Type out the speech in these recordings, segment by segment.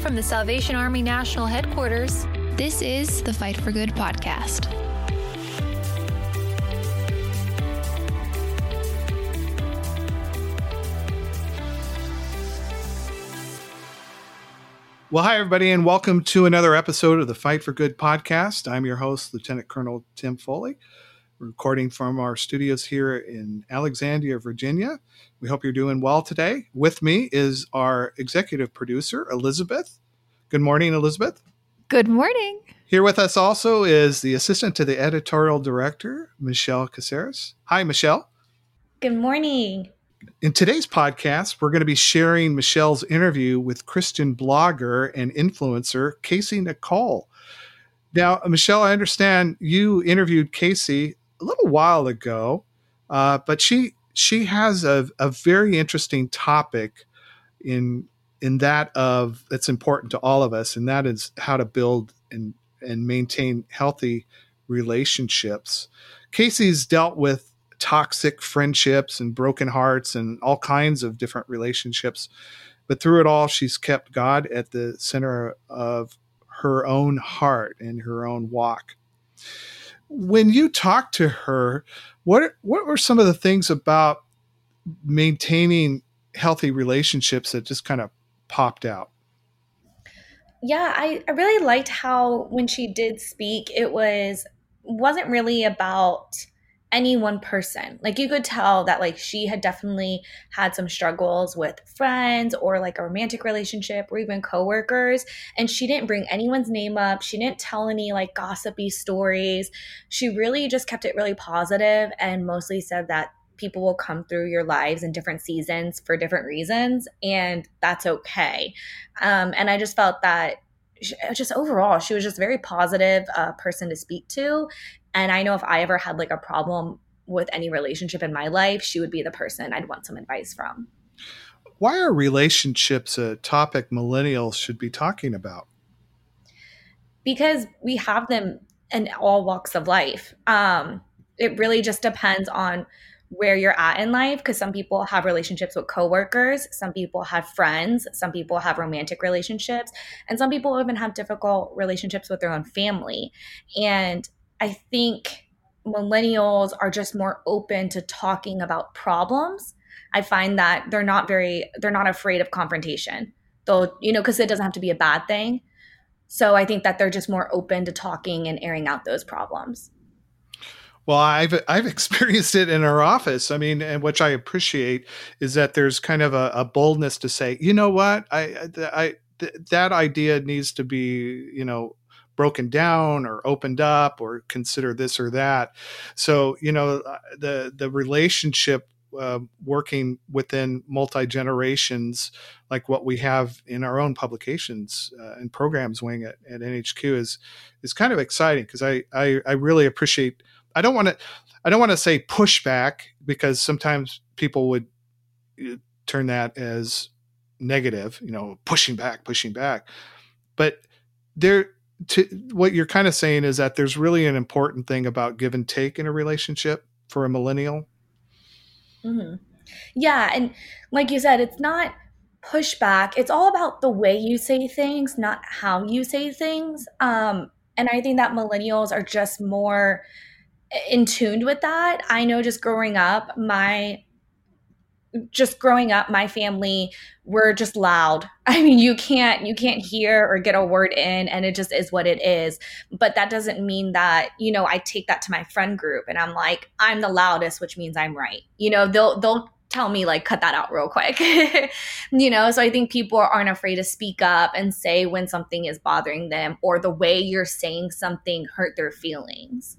From the Salvation Army National Headquarters, this is the Fight for Good podcast. Well, hi, everybody, and welcome to another episode of the Fight for Good podcast. I'm your host, Lieutenant Colonel Tim Foley recording from our studios here in Alexandria, Virginia. We hope you're doing well today. With me is our executive producer, Elizabeth. Good morning, Elizabeth. Good morning. Here with us also is the assistant to the editorial director, Michelle Caceres. Hi, Michelle. Good morning. In today's podcast, we're going to be sharing Michelle's interview with Christian blogger and influencer Casey Nicole. Now, Michelle, I understand you interviewed Casey a little while ago, uh, but she she has a, a very interesting topic in in that of that's important to all of us, and that is how to build and and maintain healthy relationships. Casey's dealt with toxic friendships and broken hearts and all kinds of different relationships. But through it all, she's kept God at the center of her own heart and her own walk when you talked to her, what what were some of the things about maintaining healthy relationships that just kind of popped out? Yeah, I, I really liked how when she did speak, it was wasn't really about any one person. Like you could tell that like she had definitely had some struggles with friends or like a romantic relationship or even coworkers and she didn't bring anyone's name up. She didn't tell any like gossipy stories. She really just kept it really positive and mostly said that people will come through your lives in different seasons for different reasons and that's okay. Um, and I just felt that just overall she was just very positive uh, person to speak to and I know if I ever had like a problem with any relationship in my life, she would be the person I'd want some advice from. Why are relationships a topic millennials should be talking about? Because we have them in all walks of life. Um, it really just depends on where you're at in life because some people have relationships with coworkers, some people have friends, some people have romantic relationships, and some people even have difficult relationships with their own family. And I think millennials are just more open to talking about problems. I find that they're not very they're not afraid of confrontation. Though, you know, because it doesn't have to be a bad thing. So I think that they're just more open to talking and airing out those problems. Well, I've I've experienced it in our office. I mean, and which I appreciate is that there's kind of a, a boldness to say, you know what, I I th- that idea needs to be, you know, broken down or opened up or consider this or that. So, you know, uh, the the relationship uh, working within multi generations, like what we have in our own publications uh, and programs wing at, at NHQ, is is kind of exciting because I, I I really appreciate. I don't want to I don't want to say pushback because sometimes people would uh, turn that as negative, you know, pushing back, pushing back. But there to what you're kind of saying is that there's really an important thing about give and take in a relationship for a millennial. Mm-hmm. Yeah, and like you said, it's not pushback. It's all about the way you say things, not how you say things. Um, and I think that millennials are just more in tuned with that. I know just growing up, my just growing up my family we're just loud. I mean you can't you can't hear or get a word in and it just is what it is. But that doesn't mean that you know i take that to my friend group and i'm like i'm the loudest which means i'm right. You know they'll they'll tell me like cut that out real quick. You know so i think people aren't afraid to speak up and say when something is bothering them or the way you're saying something hurt their feelings.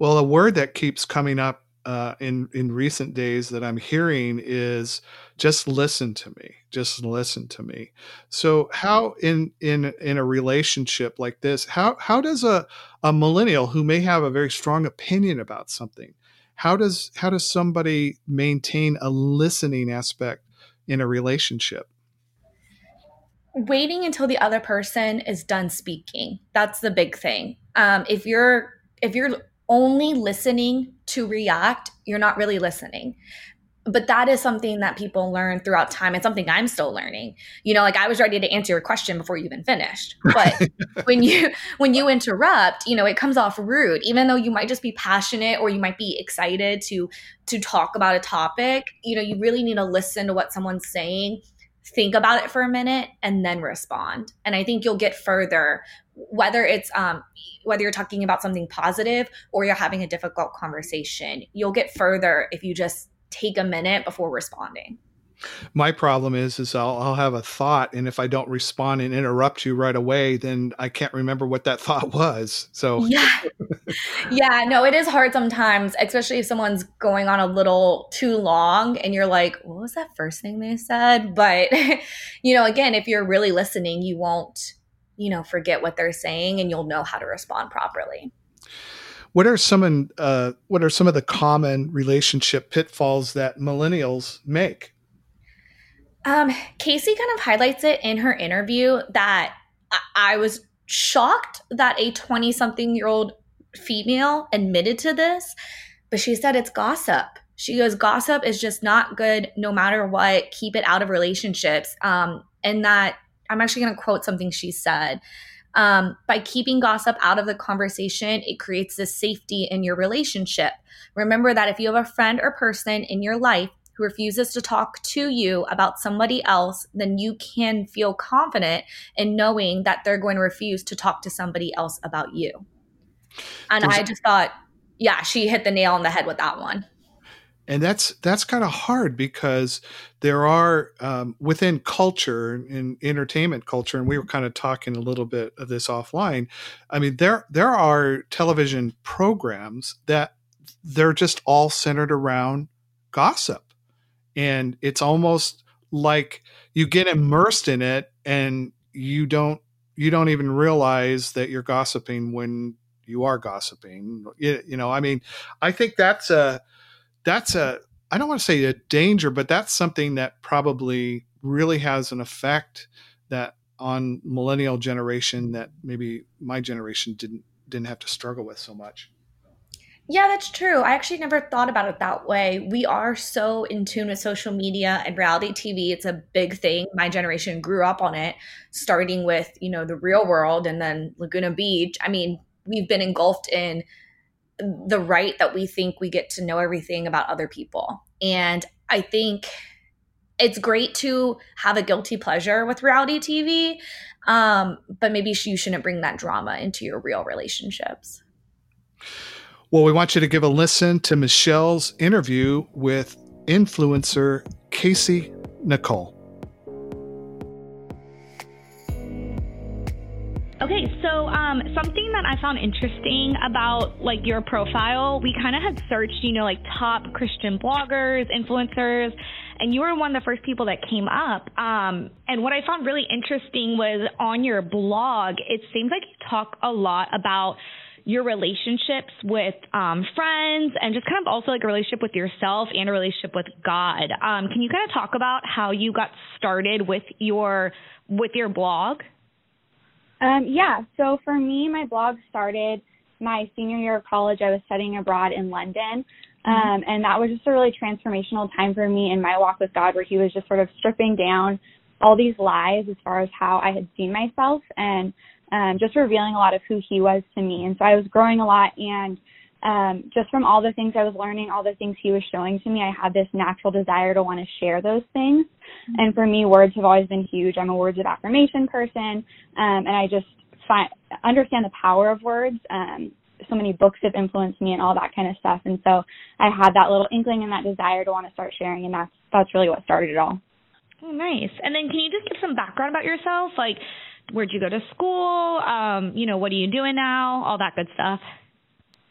Well a word that keeps coming up uh, in in recent days that I'm hearing is just listen to me, just listen to me. So how in in in a relationship like this, how how does a a millennial who may have a very strong opinion about something, how does how does somebody maintain a listening aspect in a relationship? Waiting until the other person is done speaking. That's the big thing. Um, if you're if you're only listening to react, you're not really listening. but that is something that people learn throughout time and something i'm still learning. You know like i was ready to answer your question before you even finished. But when you when you interrupt you know it comes off rude. Even though you might just be passionate or you might be excited to to talk about a topic you know you really need to listen to what someone's saying think about it for a minute and then respond and i think you'll get further whether it's um, whether you're talking about something positive or you're having a difficult conversation you'll get further if you just take a minute before responding. My problem is, is I'll, I'll have a thought, and if I don't respond and interrupt you right away, then I can't remember what that thought was. So yeah, yeah, no, it is hard sometimes, especially if someone's going on a little too long, and you're like, "What was that first thing they said?" But you know, again, if you're really listening, you won't, you know, forget what they're saying, and you'll know how to respond properly. What are some uh, what are some of the common relationship pitfalls that millennials make? Um, Casey kind of highlights it in her interview that I, was shocked that a 20 something year old female admitted to this, but she said it's gossip. She goes, gossip is just not good no matter what. Keep it out of relationships. Um, and that I'm actually going to quote something she said. Um, by keeping gossip out of the conversation, it creates this safety in your relationship. Remember that if you have a friend or person in your life who refuses to talk to you about somebody else, then you can feel confident in knowing that they're going to refuse to talk to somebody else about you. And There's- I just thought, yeah, she hit the nail on the head with that one and that's that's kind of hard because there are um, within culture and entertainment culture and we were kind of talking a little bit of this offline i mean there there are television programs that they're just all centered around gossip and it's almost like you get immersed in it and you don't you don't even realize that you're gossiping when you are gossiping you, you know i mean i think that's a that's a I don't want to say a danger, but that's something that probably really has an effect that on millennial generation that maybe my generation didn't didn't have to struggle with so much. Yeah, that's true. I actually never thought about it that way. We are so in tune with social media and reality TV. It's a big thing. My generation grew up on it, starting with, you know, the real world and then Laguna Beach. I mean, we've been engulfed in the right that we think we get to know everything about other people. And I think it's great to have a guilty pleasure with reality TV, um, but maybe you shouldn't bring that drama into your real relationships. Well, we want you to give a listen to Michelle's interview with influencer Casey Nicole. Okay, so um, something that I found interesting about like your profile, we kind of had searched, you know, like top Christian bloggers, influencers, and you were one of the first people that came up. Um, and what I found really interesting was on your blog, it seems like you talk a lot about your relationships with um, friends and just kind of also like a relationship with yourself and a relationship with God. Um, can you kind of talk about how you got started with your with your blog? Um, yeah, so for me, my blog started my senior year of college. I was studying abroad in London. Mm-hmm. Um, and that was just a really transformational time for me in my walk with God, where He was just sort of stripping down all these lies as far as how I had seen myself and um, just revealing a lot of who He was to me. And so I was growing a lot, and um, just from all the things I was learning, all the things He was showing to me, I had this natural desire to want to share those things. Mm-hmm. And for me, words have always been huge. I'm a words of affirmation person, um, and I just find understand the power of words. Um, so many books have influenced me and all that kind of stuff. And so I had that little inkling and that desire to want to start sharing, and that's that's really what started it all. Oh, nice. And then can you just give some background about yourself? Like, where'd you go to school? Um, you know, what are you doing now? All that good stuff.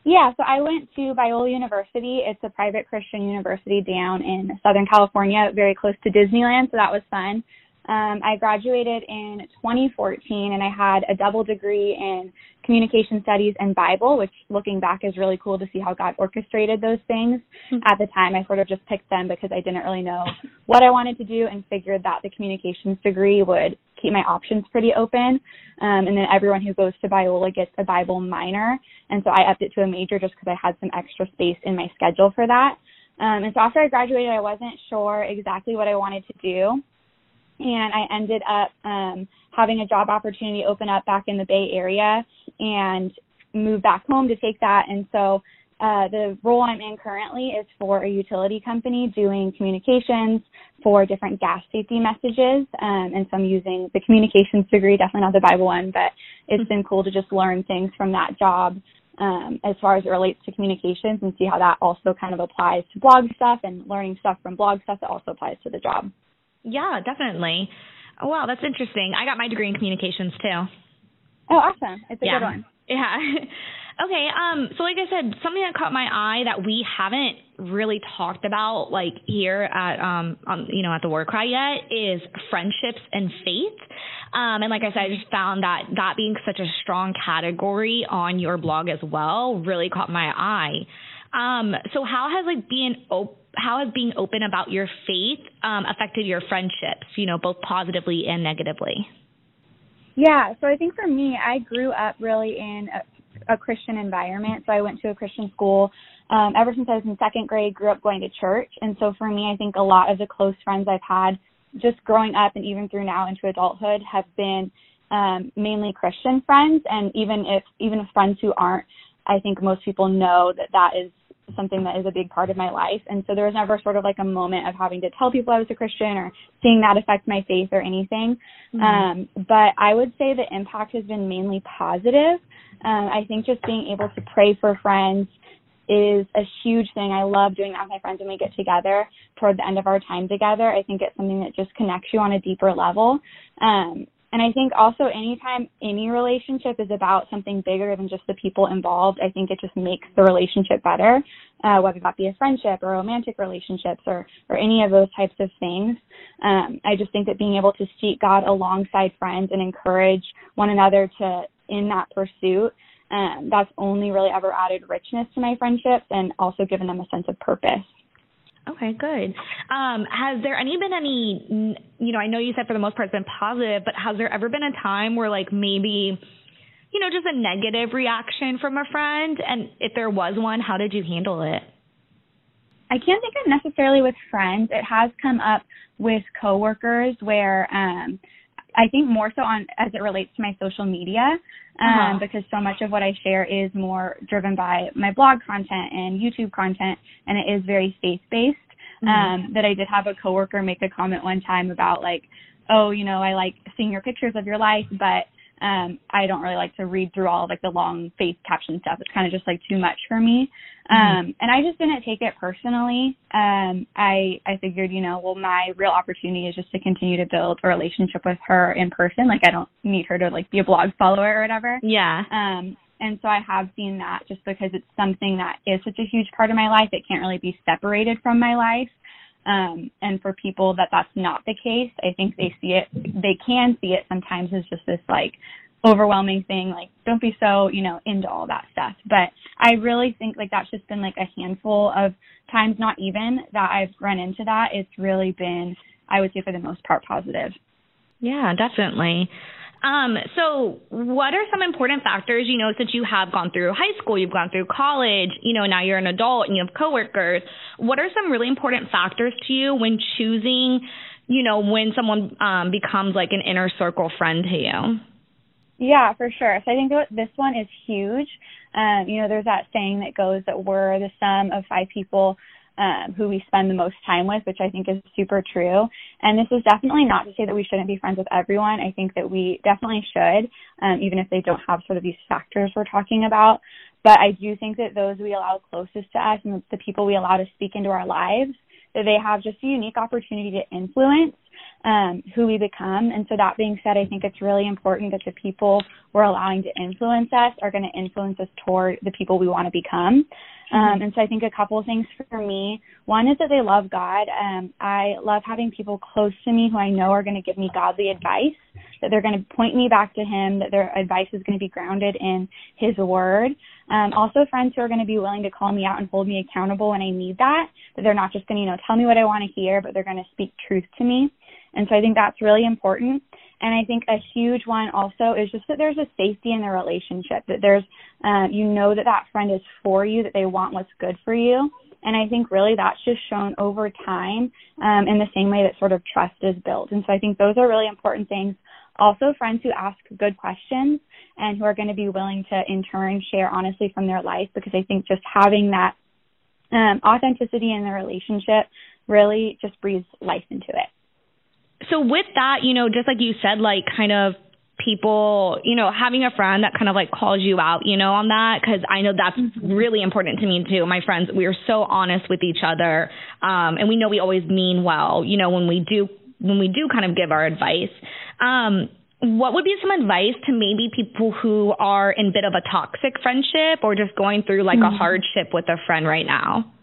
Yeah, so I went to Biola University. It's a private Christian university down in Southern California, very close to Disneyland, so that was fun. Um, I graduated in 2014 and I had a double degree in communication studies and Bible, which looking back is really cool to see how God orchestrated those things. Mm-hmm. At the time, I sort of just picked them because I didn't really know what I wanted to do and figured that the communications degree would keep my options pretty open. Um, and then everyone who goes to Biola gets a Bible minor. And so I upped it to a major just because I had some extra space in my schedule for that. Um, and so after I graduated, I wasn't sure exactly what I wanted to do. And I ended up um, having a job opportunity open up back in the Bay Area and moved back home to take that. And so uh, the role I'm in currently is for a utility company doing communications for different gas safety messages. Um, and so I'm using the communications degree, definitely not the Bible one, but it's been cool to just learn things from that job um, as far as it relates to communications and see how that also kind of applies to blog stuff and learning stuff from blog stuff that also applies to the job. Yeah, definitely. Oh, wow, that's interesting. I got my degree in communications too. Oh, awesome. It's a yeah. good one. Yeah. Okay. Um, so like I said, something that caught my eye that we haven't really talked about like here at um, you know at the War Cry yet is friendships and faith. Um, and like I said, I just found that that being such a strong category on your blog as well really caught my eye. Um, so how has like being op- how has being open about your faith um, affected your friendships? You know, both positively and negatively. Yeah, so I think for me, I grew up really in a, Christian environment. So I went to a Christian school um, ever since I was in second grade. Grew up going to church, and so for me, I think a lot of the close friends I've had just growing up and even through now into adulthood have been um, mainly Christian friends, and even if even if friends who aren't, I think most people know that that is something that is a big part of my life. And so there was never sort of like a moment of having to tell people I was a Christian or seeing that affect my faith or anything. Mm-hmm. Um, but I would say the impact has been mainly positive. Um, I think just being able to pray for friends is a huge thing. I love doing that with my friends when we get together toward the end of our time together. I think it's something that just connects you on a deeper level. Um, and I think also anytime any relationship is about something bigger than just the people involved, I think it just makes the relationship better, uh, whether that be a friendship or romantic relationships or, or any of those types of things. Um, I just think that being able to seek God alongside friends and encourage one another to in that pursuit, um, that's only really ever added richness to my friendships and also given them a sense of purpose. Okay, good. Um, has there any been any, you know, I know you said for the most part it's been positive, but has there ever been a time where like maybe, you know, just a negative reaction from a friend? And if there was one, how did you handle it? I can't think of necessarily with friends. It has come up with coworkers where um I think more so on as it relates to my social media, um, uh-huh. because so much of what I share is more driven by my blog content and YouTube content, and it is very faith based. Mm-hmm. Um, that I did have a coworker make a comment one time about like, oh, you know, I like seeing your pictures of your life, but um, I don't really like to read through all like the long face caption stuff. It's kind of just like too much for me. Mm-hmm. Um, and I just didn't take it personally. Um, I, I figured, you know, well, my real opportunity is just to continue to build a relationship with her in person. Like I don't need her to like be a blog follower or whatever. Yeah. Um, and so I have seen that just because it's something that is such a huge part of my life. It can't really be separated from my life. Um, and for people that that's not the case, I think they see it, they can see it sometimes as just this like overwhelming thing. Like, don't be so, you know, into all that stuff. But I really think like that's just been like a handful of times, not even that I've run into that. It's really been, I would say for the most part, positive. Yeah, definitely. Um, so what are some important factors, you know, since you have gone through high school, you've gone through college, you know, now you're an adult and you have coworkers. What are some really important factors to you when choosing, you know, when someone um, becomes like an inner circle friend to you? Yeah, for sure. So I think this one is huge. Um, you know, there's that saying that goes that we're the sum of five people um, who we spend the most time with, which I think is super true. And this is definitely not to say that we shouldn't be friends with everyone. I think that we definitely should, um, even if they don't have sort of these factors we're talking about. But I do think that those we allow closest to us and the people we allow to speak into our lives, that they have just a unique opportunity to influence um, who we become. And so that being said, I think it's really important that the people we're allowing to influence us are going to influence us toward the people we want to become. Um, mm-hmm. and so I think a couple of things for me. One is that they love God. Um, I love having people close to me who I know are going to give me godly advice, that they're going to point me back to Him, that their advice is going to be grounded in His Word. Um, also, friends who are going to be willing to call me out and hold me accountable when I need that, that they're not just going to, you know, tell me what I want to hear, but they're going to speak truth to me. And so I think that's really important. And I think a huge one also is just that there's a safety in the relationship, that there's, uh, you know, that that friend is for you, that they want what's good for you. And I think really that's just shown over time um, in the same way that sort of trust is built. And so I think those are really important things. Also, friends who ask good questions and who are going to be willing to, in turn, share honestly from their life, because I think just having that um, authenticity in the relationship really just breathes life into it. So, with that, you know, just like you said, like kind of people, you know, having a friend that kind of like calls you out, you know, on that, because I know that's mm-hmm. really important to me too. My friends, we are so honest with each other, um, and we know we always mean well, you know, when we do when we do kind of give our advice. Um, what would be some advice to maybe people who are in a bit of a toxic friendship or just going through like mm-hmm. a hardship with a friend right now?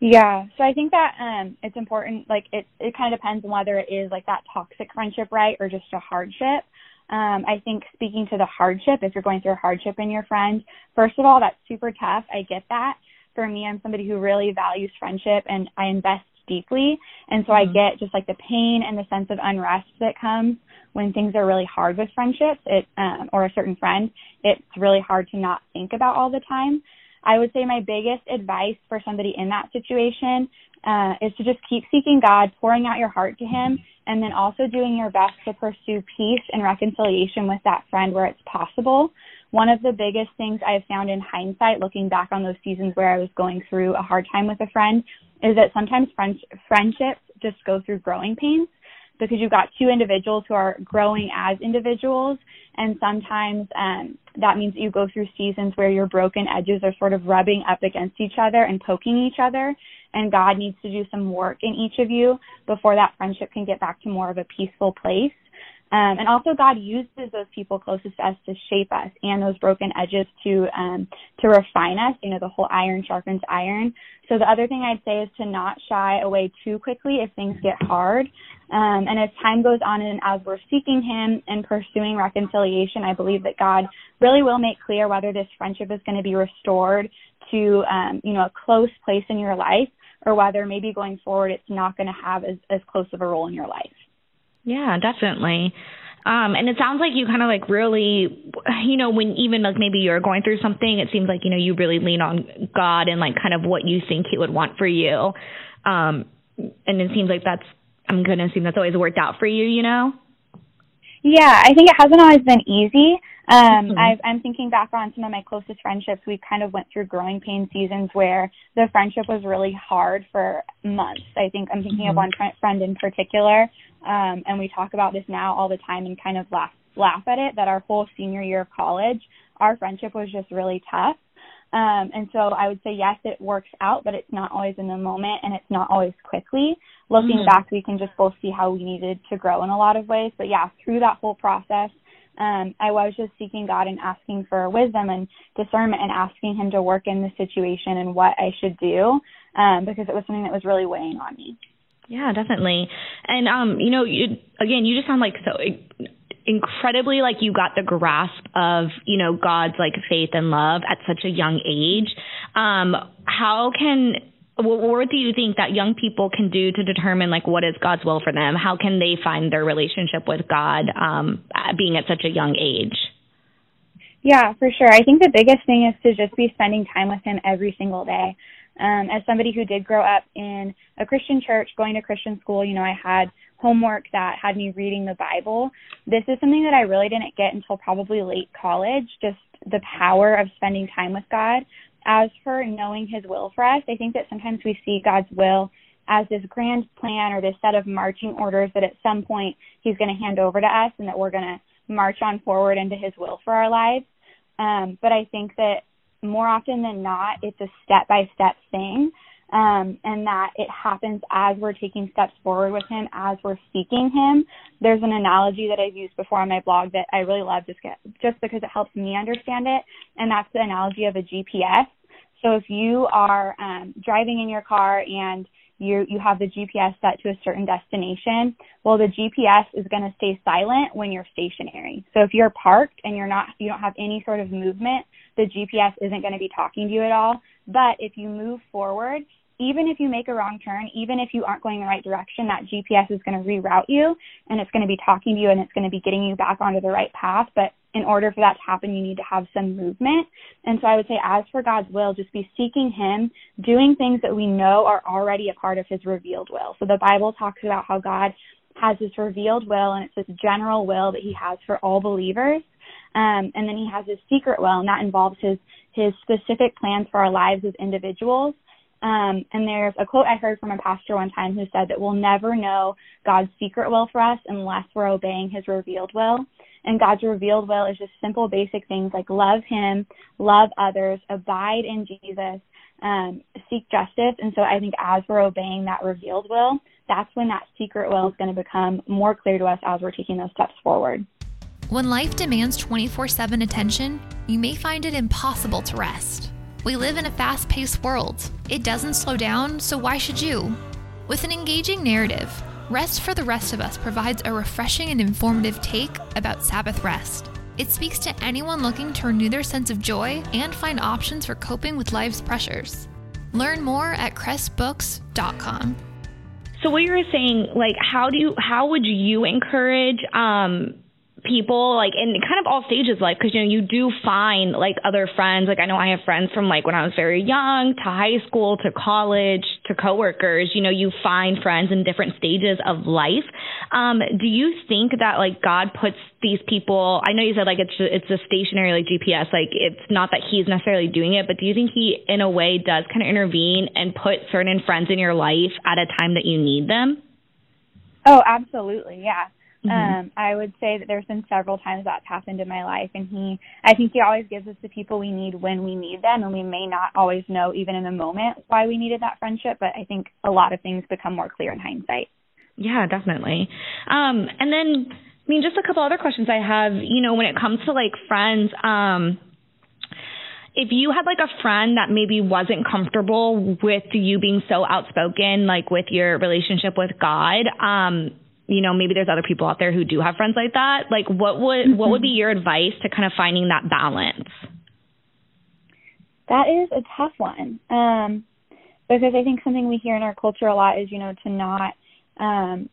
Yeah, so I think that um it's important like it it kind of depends on whether it is like that toxic friendship, right, or just a hardship. Um, I think speaking to the hardship, if you're going through a hardship in your friend, first of all, that's super tough. I get that. For me, I'm somebody who really values friendship and I invest deeply. And so mm-hmm. I get just like the pain and the sense of unrest that comes when things are really hard with friendships it, um, or a certain friend. It's really hard to not think about all the time. I would say my biggest advice for somebody in that situation uh, is to just keep seeking God, pouring out your heart to Him, and then also doing your best to pursue peace and reconciliation with that friend where it's possible. One of the biggest things I've found in hindsight, looking back on those seasons where I was going through a hard time with a friend, is that sometimes friends, friendships just go through growing pains because you've got two individuals who are growing as individuals and sometimes um, that means you go through seasons where your broken edges are sort of rubbing up against each other and poking each other. And god needs to do some work in each of you before that friendship can get back to more of a peaceful place um, and also, God uses those people closest to us to shape us and those broken edges to um, to refine us. You know, the whole iron sharpens iron. So the other thing I'd say is to not shy away too quickly if things get hard. Um, and as time goes on and as we're seeking Him and pursuing reconciliation, I believe that God really will make clear whether this friendship is going to be restored to, um, you know, a close place in your life or whether maybe going forward it's not going to have as, as close of a role in your life. Yeah, definitely. Um, and it sounds like you kind of like really, you know, when even like maybe you're going through something, it seems like, you know, you really lean on God and like kind of what you think He would want for you. Um, and it seems like that's, I'm going to assume that's always worked out for you, you know? Yeah, I think it hasn't always been easy. Um, mm-hmm. I've, I'm thinking back on some of my closest friendships. We kind of went through growing pain seasons where the friendship was really hard for months. I think I'm thinking mm-hmm. of one friend in particular, um, and we talk about this now all the time and kind of laugh laugh at it. That our whole senior year of college, our friendship was just really tough. Um, and so I would say yes, it works out, but it's not always in the moment and it's not always quickly. Looking mm-hmm. back, we can just both see how we needed to grow in a lot of ways. But yeah, through that whole process, um, I was just seeking God and asking for wisdom and discernment and asking Him to work in the situation and what I should do um, because it was something that was really weighing on me. Yeah, definitely. And um, you know, you again, you just sound like so incredibly like you got the grasp of you know God's like faith and love at such a young age. Um, how can what, what do you think that young people can do to determine like what is God's will for them? How can they find their relationship with God um, being at such a young age? Yeah, for sure. I think the biggest thing is to just be spending time with Him every single day. Um, as somebody who did grow up in a Christian church, going to Christian school, you know, I had homework that had me reading the Bible. This is something that I really didn't get until probably late college, just the power of spending time with God. As for knowing His will for us, I think that sometimes we see God's will as this grand plan or this set of marching orders that at some point He's going to hand over to us and that we're going to march on forward into His will for our lives. Um, but I think that more often than not, it's a step by step thing. Um, and that it happens as we're taking steps forward with him, as we're seeking him. There's an analogy that I've used before on my blog that I really love just, get, just because it helps me understand it, and that's the analogy of a GPS. So if you are um, driving in your car and you you have the GPS set to a certain destination, well the GPS is going to stay silent when you're stationary. So if you're parked and you're not you don't have any sort of movement, the GPS isn't going to be talking to you at all. But if you move forward, even if you make a wrong turn, even if you aren't going the right direction, that GPS is going to reroute you and it's going to be talking to you and it's going to be getting you back onto the right path. But in order for that to happen, you need to have some movement. And so I would say, as for God's will, just be seeking Him, doing things that we know are already a part of His revealed will. So the Bible talks about how God has this revealed will, and it's this general will that He has for all believers. Um, and then He has His secret will, and that involves His His specific plans for our lives as individuals. Um, and there's a quote I heard from a pastor one time who said that we'll never know God's secret will for us unless we're obeying His revealed will. And God's revealed will is just simple, basic things like love Him, love others, abide in Jesus, um, seek justice. And so I think as we're obeying that revealed will, that's when that secret will is going to become more clear to us as we're taking those steps forward. When life demands 24 7 attention, you may find it impossible to rest. We live in a fast paced world. It doesn't slow down, so why should you? With an engaging narrative, Rest for the Rest of Us provides a refreshing and informative take about Sabbath rest. It speaks to anyone looking to renew their sense of joy and find options for coping with life's pressures. Learn more at crestbooks.com. So what you were saying, like, how do you, how would you encourage um, people like in kind of all stages of life because you know you do find like other friends. Like i know i have friends from like when i was very young to high school to college to coworkers. You know you find friends in different stages of life. Um do you think that like god puts these people i know you said like it's it's a stationary like gps like it's not that he's necessarily doing it but do you think he in a way does kind of intervene and put certain friends in your life at a time that you need them? Oh absolutely yeah Mm-hmm. Um, I would say that there's been several times that's happened in my life, and he, I think he always gives us the people we need when we need them, and we may not always know even in the moment why we needed that friendship, but I think a lot of things become more clear in hindsight. Yeah, definitely. Um, and then, I mean, just a couple other questions I have. You know, when it comes to like friends, um, if you had like a friend that maybe wasn't comfortable with you being so outspoken, like with your relationship with God, um, you know maybe there's other people out there who do have friends like that like what would mm-hmm. what would be your advice to kind of finding that balance that is a tough one um because i think something we hear in our culture a lot is you know to not um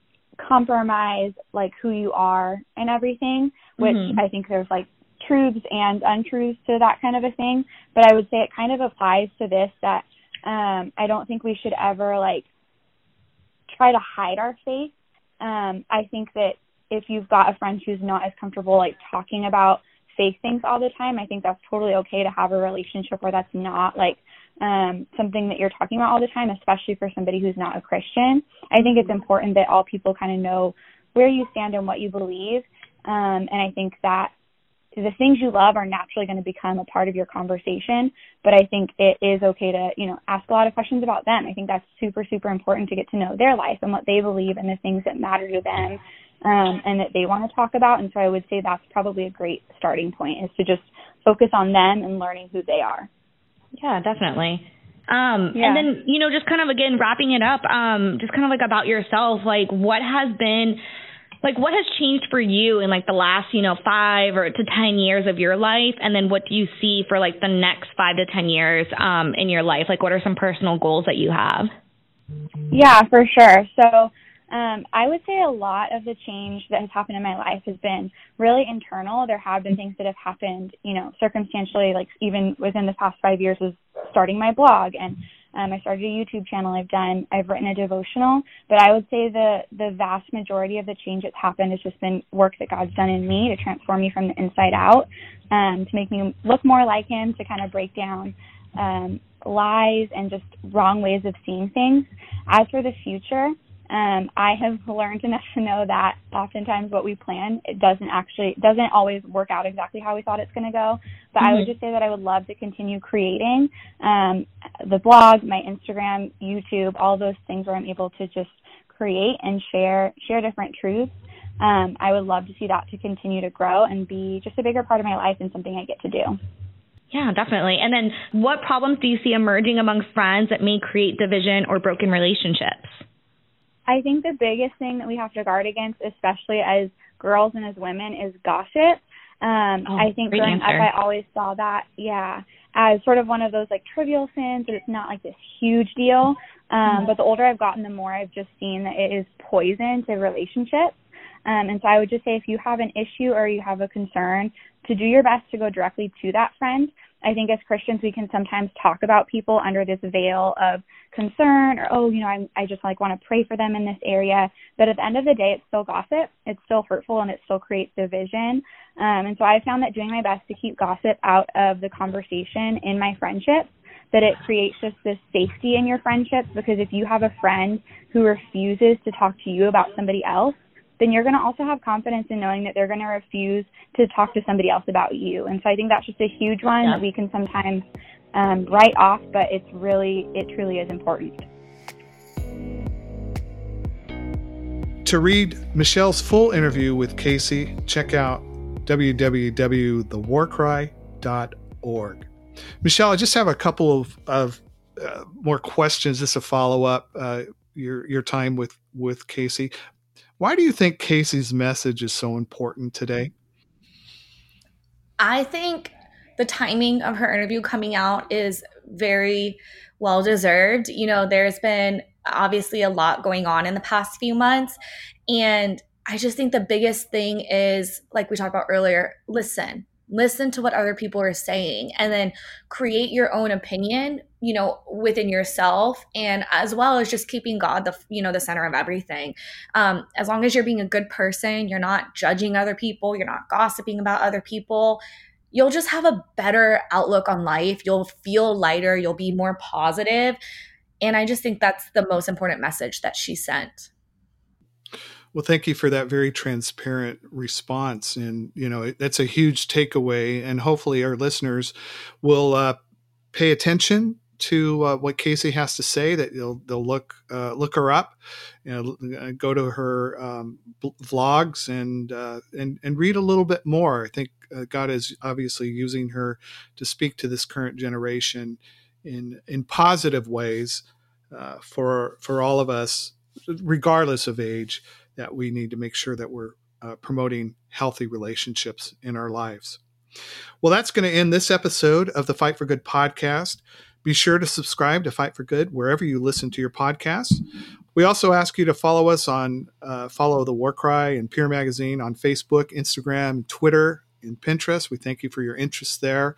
compromise like who you are and everything which mm-hmm. i think there's like truths and untruths to that kind of a thing but i would say it kind of applies to this that um i don't think we should ever like try to hide our faith um, I think that if you've got a friend who's not as comfortable like talking about fake things all the time, I think that's totally okay to have a relationship where that's not like um, something that you're talking about all the time, especially for somebody who's not a Christian. I think it's important that all people kind of know where you stand and what you believe. Um, and I think that the things you love are naturally going to become a part of your conversation. But I think it is okay to, you know, ask a lot of questions about them. I think that's super, super important to get to know their life and what they believe and the things that matter to them um, and that they want to talk about. And so I would say that's probably a great starting point is to just focus on them and learning who they are. Yeah, definitely. Um, yeah. and then, you know, just kind of again wrapping it up, um, just kind of like about yourself, like what has been like what has changed for you in like the last you know five or to ten years of your life? And then what do you see for like the next five to ten years um in your life? Like what are some personal goals that you have? Yeah for sure. So um, I would say a lot of the change that has happened in my life has been really internal. There have been things that have happened, you know, circumstantially, like even within the past five years was starting my blog and um, I started a YouTube channel. I've done, I've written a devotional, but I would say the the vast majority of the change that's happened has just been work that God's done in me to transform me from the inside out, um, to make me look more like Him, to kind of break down um, lies and just wrong ways of seeing things. As for the future, um, I have learned enough to know that oftentimes what we plan it doesn't actually doesn't always work out exactly how we thought it's going to go. But mm-hmm. I would mm-hmm. just say that I would love to continue creating um, the blog, my Instagram, YouTube, all those things where I'm able to just create and share share different truths. Um, I would love to see that to continue to grow and be just a bigger part of my life and something I get to do. Yeah, definitely. And then what problems do you see emerging among friends that may create division or broken relationships? I think the biggest thing that we have to guard against, especially as girls and as women, is gossip. Um, oh, I think growing answer. up, I always saw that, yeah, as sort of one of those like trivial sins, but it's not like this huge deal. Um, mm-hmm. But the older I've gotten, the more I've just seen that it is poison to relationships. Um, and so I would just say if you have an issue or you have a concern, to do your best to go directly to that friend. I think as Christians, we can sometimes talk about people under this veil of concern or, oh, you know, I, I just like want to pray for them in this area. But at the end of the day, it's still gossip. It's still hurtful and it still creates division. Um, and so I found that doing my best to keep gossip out of the conversation in my friendships that it creates just this safety in your friendships because if you have a friend who refuses to talk to you about somebody else, then you're going to also have confidence in knowing that they're going to refuse to talk to somebody else about you. And so I think that's just a huge one yeah. that we can sometimes um, write off, but it's really, it truly is important. To read Michelle's full interview with Casey, check out www.thewarcry.org. Michelle, I just have a couple of, of uh, more questions. This is a follow up. Uh, your your time with with Casey. Why do you think Casey's message is so important today? I think the timing of her interview coming out is very well deserved. You know, there's been obviously a lot going on in the past few months, and I just think the biggest thing is like we talked about earlier, listen listen to what other people are saying and then create your own opinion you know within yourself and as well as just keeping god the you know the center of everything. Um as long as you're being a good person you're not judging other people you're not gossiping about other people you'll just have a better outlook on life. You'll feel lighter. You'll be more positive. And i just think that's the most important message that she sent well, thank you for that very transparent response. And, you know, that's a huge takeaway. And hopefully our listeners will uh, pay attention to uh, what Casey has to say. That they'll they'll look uh, look her up, you know, uh, go to her um, vlogs and uh, and and read a little bit more. I think uh, God is obviously using her to speak to this current generation in in positive ways for for all of us, regardless of age that we need to make sure that we're uh, promoting healthy relationships in our lives. Well, that's going to end this episode of the Fight for Good podcast. Be sure to subscribe to Fight for Good wherever you listen to your podcasts. We also ask you to follow us on uh, follow the War Cry and Peer Magazine on Facebook, Instagram, Twitter, and Pinterest. We thank you for your interest there.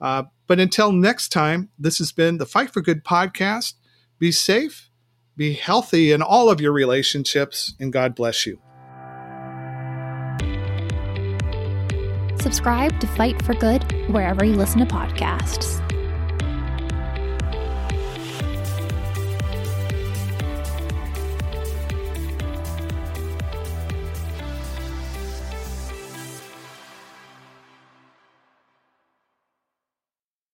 Uh, but until next time, this has been the Fight for Good podcast. Be safe be healthy in all of your relationships, and God bless you. Subscribe to Fight for Good wherever you listen to podcasts.